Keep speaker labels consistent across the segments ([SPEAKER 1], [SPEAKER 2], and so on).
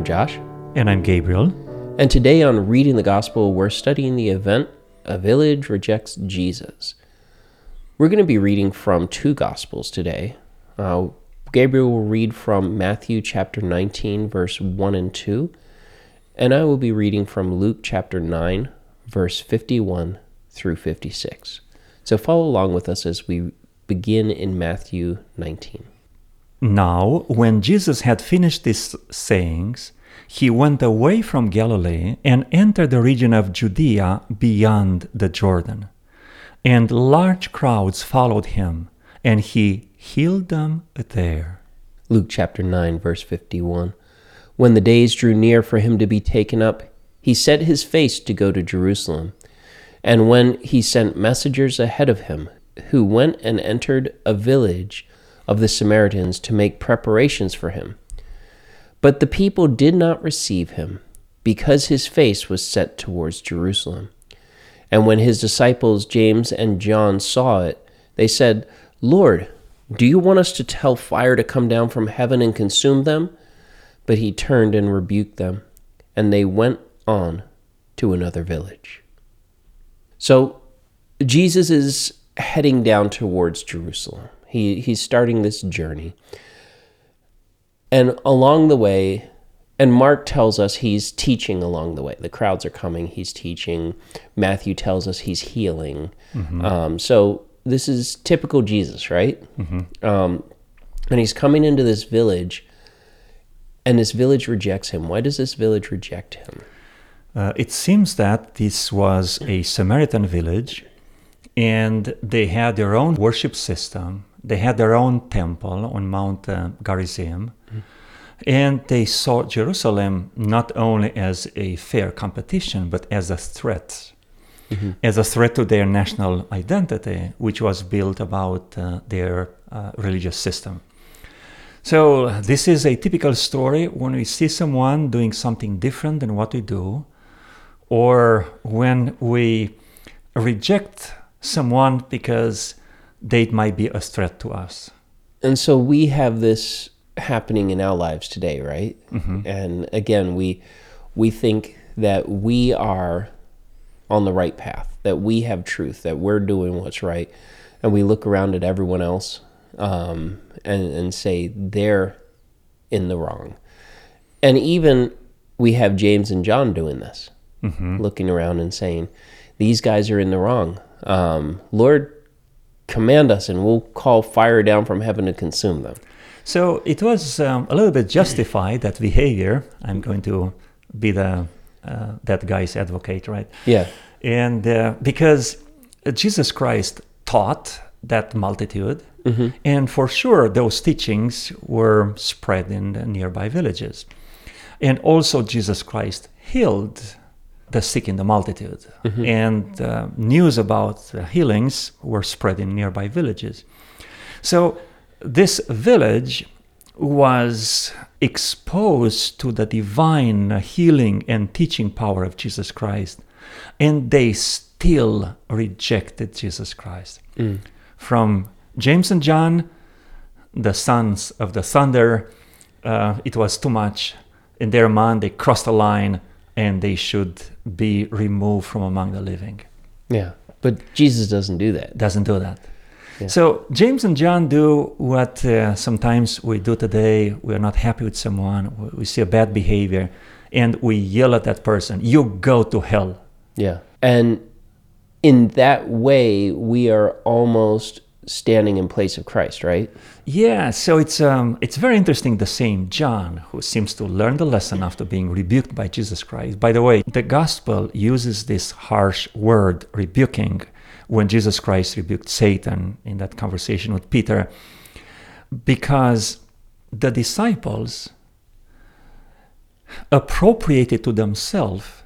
[SPEAKER 1] I'm Josh.
[SPEAKER 2] And I'm Gabriel.
[SPEAKER 1] And today on Reading the Gospel, we're studying the event A Village Rejects Jesus. We're going to be reading from two Gospels today. Uh, Gabriel will read from Matthew chapter 19, verse 1 and 2, and I will be reading from Luke chapter 9, verse 51 through 56. So follow along with us as we begin in Matthew 19.
[SPEAKER 2] Now, when Jesus had finished these sayings, he went away from Galilee and entered the region of Judea beyond the Jordan. And large crowds followed him, and he healed them there.
[SPEAKER 1] Luke chapter 9, verse 51. When the days drew near for him to be taken up, he set his face to go to Jerusalem. And when he sent messengers ahead of him, who went and entered a village, of the Samaritans to make preparations for him. But the people did not receive him, because his face was set towards Jerusalem. And when his disciples James and John saw it, they said, Lord, do you want us to tell fire to come down from heaven and consume them? But he turned and rebuked them, and they went on to another village. So Jesus is heading down towards Jerusalem. He he's starting this journey. And along the way, and Mark tells us he's teaching along the way. The crowds are coming. He's teaching. Matthew tells us he's healing. Mm-hmm. Um, so this is typical Jesus, right? Mm-hmm. Um, and he's coming into this village, and this village rejects him. Why does this village reject him?
[SPEAKER 2] Uh, it seems that this was a Samaritan village, and they had their own worship system they had their own temple on Mount uh, Gerizim. Mm. And they saw Jerusalem not only as a fair competition, but as a threat, mm-hmm. as a threat to their national identity, which was built about uh, their uh, religious system. So, this is a typical story when we see someone doing something different than what we do, or when we reject someone because they might be a threat to us.
[SPEAKER 1] And so we have this happening in our lives today, right? Mm-hmm. And again, we we think that we are on the right path, that we have truth, that we're doing what's right, and we look around at everyone else um, and and say they're in the wrong. And even we have James and John doing this, mm-hmm. looking around and saying, "These guys are in the wrong." Um, Lord, command us and we'll call fire down from heaven to consume them.
[SPEAKER 2] So it was um, a little bit justified that behavior. I'm going to be the uh, that guy's advocate, right?
[SPEAKER 1] Yeah.
[SPEAKER 2] And uh, because Jesus Christ taught that multitude, mm-hmm. and for sure those teachings were spread in the nearby villages, and also Jesus Christ healed the sick in the multitude. Mm-hmm. And uh, news about healings were spread in nearby villages. So this village was exposed to the divine healing and teaching power of Jesus Christ, and they still rejected Jesus Christ. Mm. From James and John, the sons of the thunder, uh, it was too much. In their mind, they crossed the line and they should be removed from among the living.
[SPEAKER 1] Yeah, but Jesus doesn't do that.
[SPEAKER 2] Doesn't do that. Yeah. So James and John do what uh, sometimes we do today. We're not happy with someone. We see a bad behavior, and we yell at that person. You go to hell.
[SPEAKER 1] Yeah, and in that way, we are almost standing in place of Christ, right?
[SPEAKER 2] Yeah, so it's um, it's very interesting. The same John, who seems to learn the lesson after being rebuked by Jesus Christ. By the way, the gospel uses this harsh word, rebuking, when Jesus Christ rebuked Satan in that conversation with Peter, because the disciples appropriated to themselves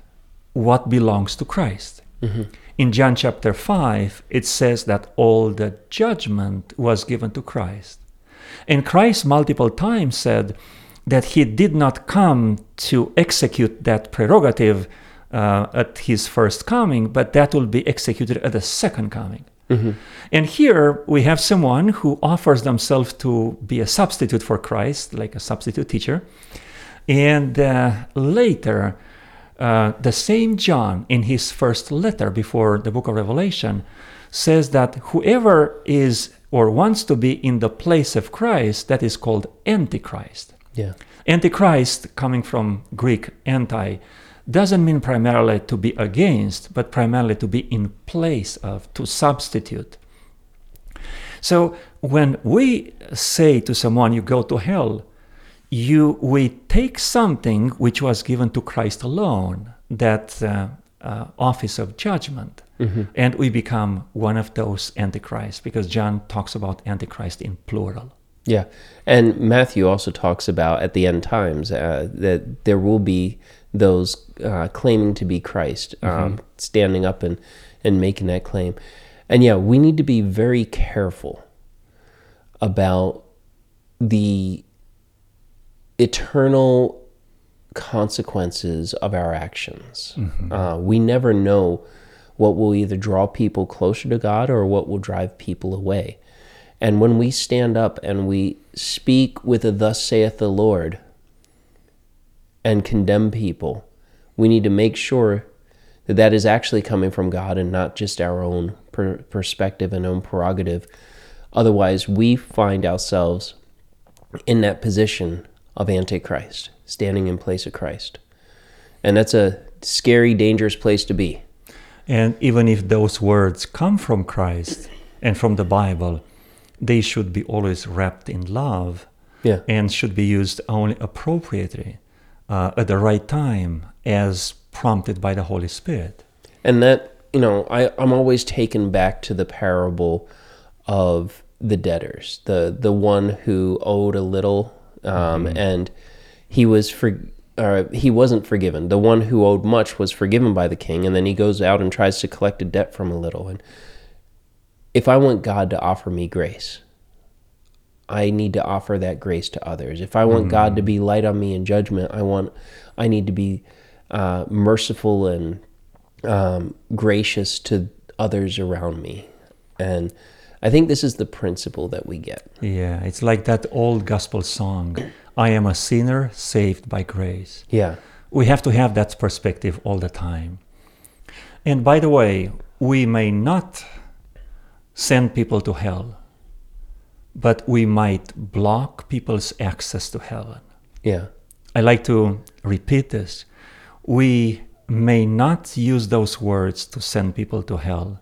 [SPEAKER 2] what belongs to Christ. Mm-hmm. In John chapter 5, it says that all the judgment was given to Christ. And Christ multiple times said that he did not come to execute that prerogative uh, at his first coming, but that will be executed at the second coming. Mm-hmm. And here we have someone who offers themselves to be a substitute for Christ, like a substitute teacher. And uh, later, uh, the same John, in his first letter before the book of Revelation, says that whoever is or wants to be in the place of Christ, that is called Antichrist.
[SPEAKER 1] Yeah.
[SPEAKER 2] Antichrist, coming from Greek anti, doesn't mean primarily to be against, but primarily to be in place of, to substitute. So when we say to someone, you go to hell, you we take something which was given to Christ alone, that uh, uh, office of judgment, and we become one of those antichrists because John talks about antichrist in plural.
[SPEAKER 1] Yeah. And Matthew also talks about at the end times uh, that there will be those uh, claiming to be Christ, um, standing up and, and making that claim. And yeah, we need to be very careful about the eternal consequences of our actions. Uh, we never know what will either draw people closer to God or what will drive people away. And when we stand up and we speak with a thus saith the Lord and condemn people, we need to make sure that that is actually coming from God and not just our own per- perspective and own prerogative. Otherwise, we find ourselves in that position of Antichrist, standing in place of Christ. And that's a scary, dangerous place to be.
[SPEAKER 2] And even if those words come from Christ and from the Bible, they should be always wrapped in love
[SPEAKER 1] Yeah.
[SPEAKER 2] and should be used only appropriately uh, at the right time as prompted by the Holy Spirit.
[SPEAKER 1] And that, you know, I, I'm always taken back to the parable of the debtors, the the one who owed a little, um, and he was for, uh, he wasn't forgiven. The one who owed much was forgiven by the king, and then he goes out and tries to collect a debt from a little. And if I want God to offer me grace, I need to offer that grace to others. If I want God to be light on me in judgment, I want, I need to be uh, merciful and um, gracious to others around me. And I think this is the principle that we get.
[SPEAKER 2] Yeah, it's like that old gospel song I am a sinner saved by grace.
[SPEAKER 1] Yeah.
[SPEAKER 2] We have to have that perspective all the time. And by the way, we may not send people to hell, but we might block people's access to heaven.
[SPEAKER 1] Yeah.
[SPEAKER 2] I like to repeat this. We may not use those words to send people to hell,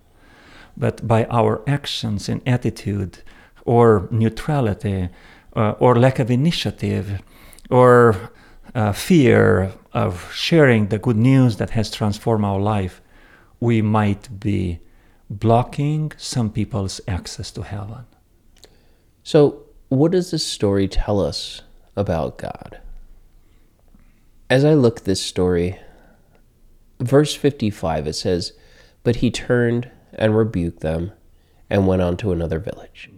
[SPEAKER 2] but by our actions and attitude, or neutrality, uh, or lack of initiative, or uh, fear of sharing the good news that has transformed our life, we might be blocking some people's access to heaven.
[SPEAKER 1] So, what does this story tell us about God? As I look this story, verse 55, it says, But he turned and rebuked them and went on to another village.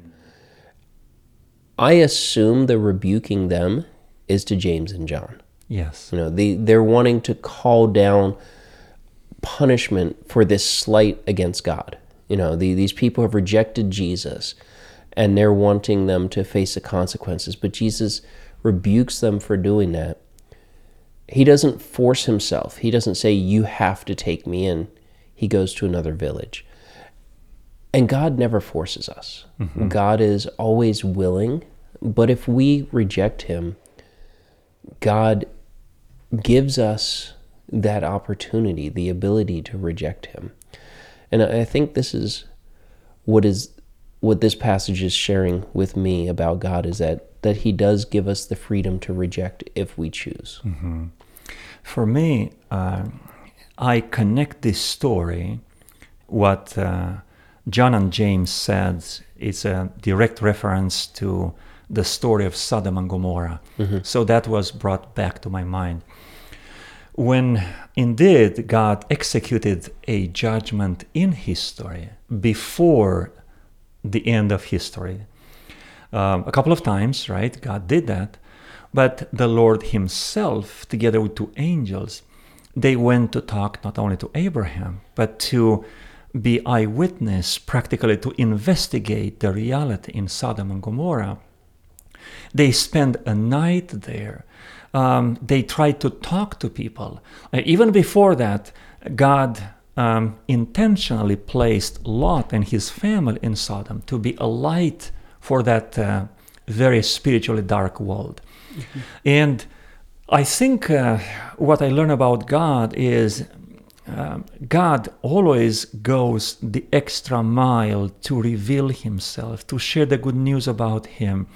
[SPEAKER 1] I assume the rebuking them is to James and John.
[SPEAKER 2] Yes.
[SPEAKER 1] You know, they, they're wanting to call down punishment for this slight against God. You know, the, these people have rejected Jesus and they're wanting them to face the consequences. But Jesus rebukes them for doing that. He doesn't force himself, he doesn't say, You have to take me in. He goes to another village. And God never forces us. God is always willing, but if we reject him, God gives us that opportunity, the ability to reject him. And I think this is what is what this passage is sharing with me about God is that that he does give us the freedom to reject if we choose.
[SPEAKER 2] For me, uh, I connect this story, what uh, John and James said, it's a direct reference to the story of Sodom and Gomorrah. So that was brought back to my mind. When indeed God executed a judgment in history before the end of history, um, a couple of times, right? God did that. But the Lord Himself, together with two angels, they went to talk not only to Abraham, but to be eyewitness, practically to investigate the reality in Sodom and Gomorrah. They spend a night there. um, they try to talk to people. Uh, even before that, God um, intentionally placed Lot and his family in Sodom to be a light for that uh, very spiritually dark world. Mm-hmm. And I think uh, what I learn about God is um, God always goes the extra mile to reveal Himself, to share the good news about Him,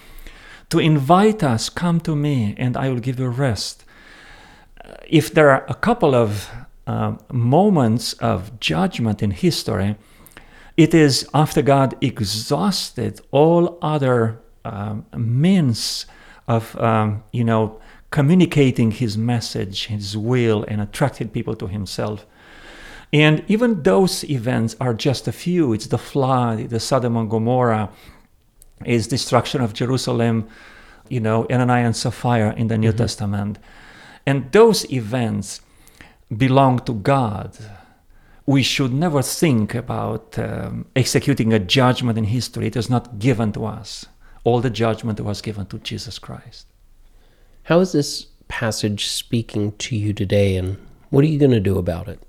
[SPEAKER 2] to invite us, come to me and I will give you rest. Uh, if there are a couple of uh, moments of judgment in history, it is after God exhausted all other um, means of, um, you know, communicating His message, His will, and attracted people to Himself. And even those events are just a few. It's the flood, the Sodom and Gomorrah, is destruction of Jerusalem, you know, Ananias and Sapphira in the New mm-hmm. Testament. And those events belong to God. We should never think about um, executing a judgment in history. It is not given to us. All the judgment was given to Jesus Christ.
[SPEAKER 1] How is this passage speaking to you today, and what are you going to do about it?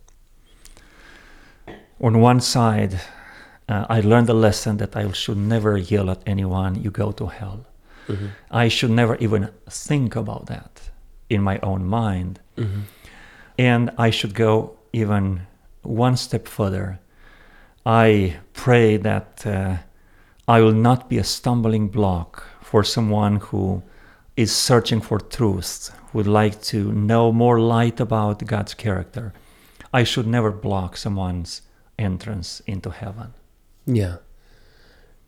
[SPEAKER 2] On one side, uh, I learned the lesson that I should never yell at anyone, you go to hell. Mm-hmm. I should never even think about that in my own mind. Mm-hmm. And I should go even one step further. I pray that uh, I will not be a stumbling block for someone who is searching for truth, would like to know more light about God's character. I should never block someone's entrance into heaven.
[SPEAKER 1] Yeah.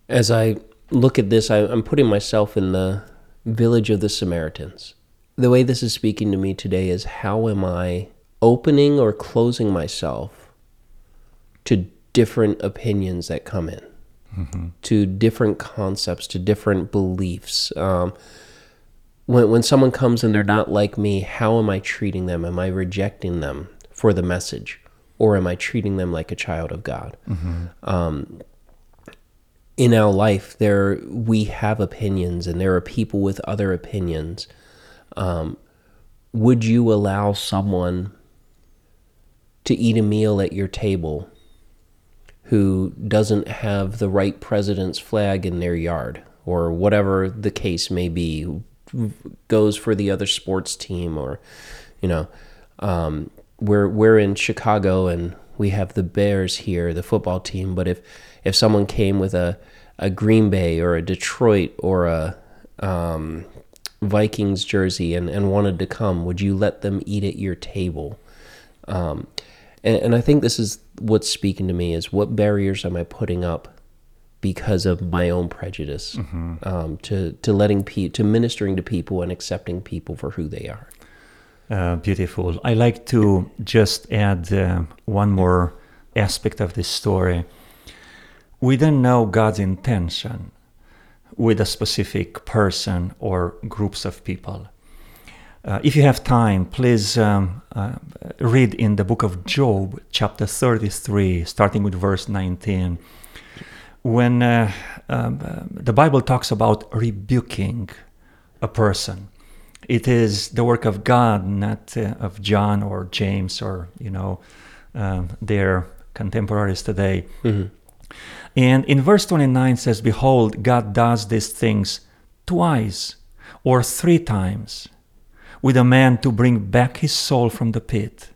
[SPEAKER 1] As I look at this, I, am putting myself in the village of the Samaritans. The way this is speaking to me today is how am I opening or closing myself to different opinions that come in, mm-hmm. to different concepts, to different beliefs. Um, when, when someone comes and they're not like me, how am I treating them? Am I rejecting them for the message? Or am I treating them like a child of God? Mm-hmm. Um, in our life, there we have opinions, and there are people with other opinions. Um, would you allow someone to eat a meal at your table who doesn't have the right president's flag in their yard or whatever the case may be goes for the other sports team or you know um, we're we're in Chicago and we have the Bears here the football team but if if someone came with a a Green Bay or a Detroit or a um, Vikings jersey and, and wanted to come, would you let them eat at your table? Um, and, and I think this is what's speaking to me is what barriers am I putting up because of my own prejudice mm-hmm. um, to to letting pe- to ministering to people and accepting people for who they are.
[SPEAKER 2] Uh, beautiful. I like to just add uh, one more aspect of this story. We don't know God's intention with a specific person or groups of people. Uh, if you have time, please um, uh, read in the book of Job, chapter 33, starting with verse 19. When uh, um, the Bible talks about rebuking a person, it is the work of God, not uh, of John or James or, you know, um, their contemporaries today. Mm-hmm. And in verse 29 says, Behold, God does these things twice or three times with a man to bring back his soul from the pit,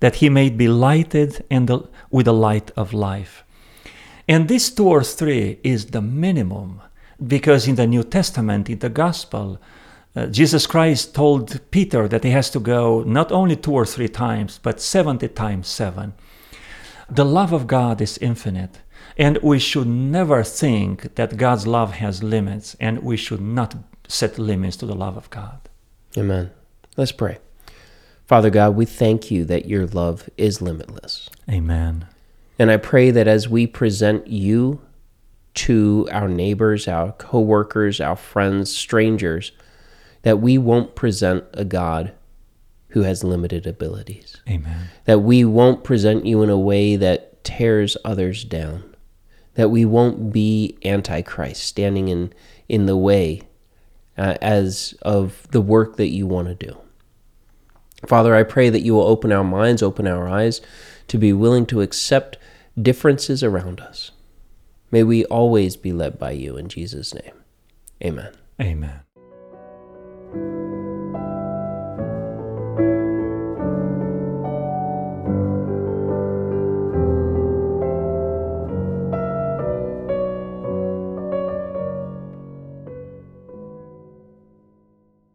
[SPEAKER 2] that he may be lighted and the, with the light of life. And this two or three is the minimum, because in the New Testament, in the Gospel, uh, Jesus Christ told Peter that he has to go not only two or three times, but 70 times seven. The love of God is infinite, and we should never think that God's love has limits, and we should not set limits to the love of God.
[SPEAKER 1] Amen. Let's pray. Father God, we thank you that your love is limitless.
[SPEAKER 2] Amen.
[SPEAKER 1] And I pray that as we present you to our neighbors, our coworkers, our friends, strangers, that we won't present a God who has limited abilities.
[SPEAKER 2] Amen.
[SPEAKER 1] That we won't present you in a way that tears others down. That we won't be antichrist, standing in, in the way uh, as of the work that you want to do. Father, I pray that you will open our minds, open our eyes to be willing to accept differences around us. May we always be led by you in Jesus' name. Amen.
[SPEAKER 2] Amen. Thank you.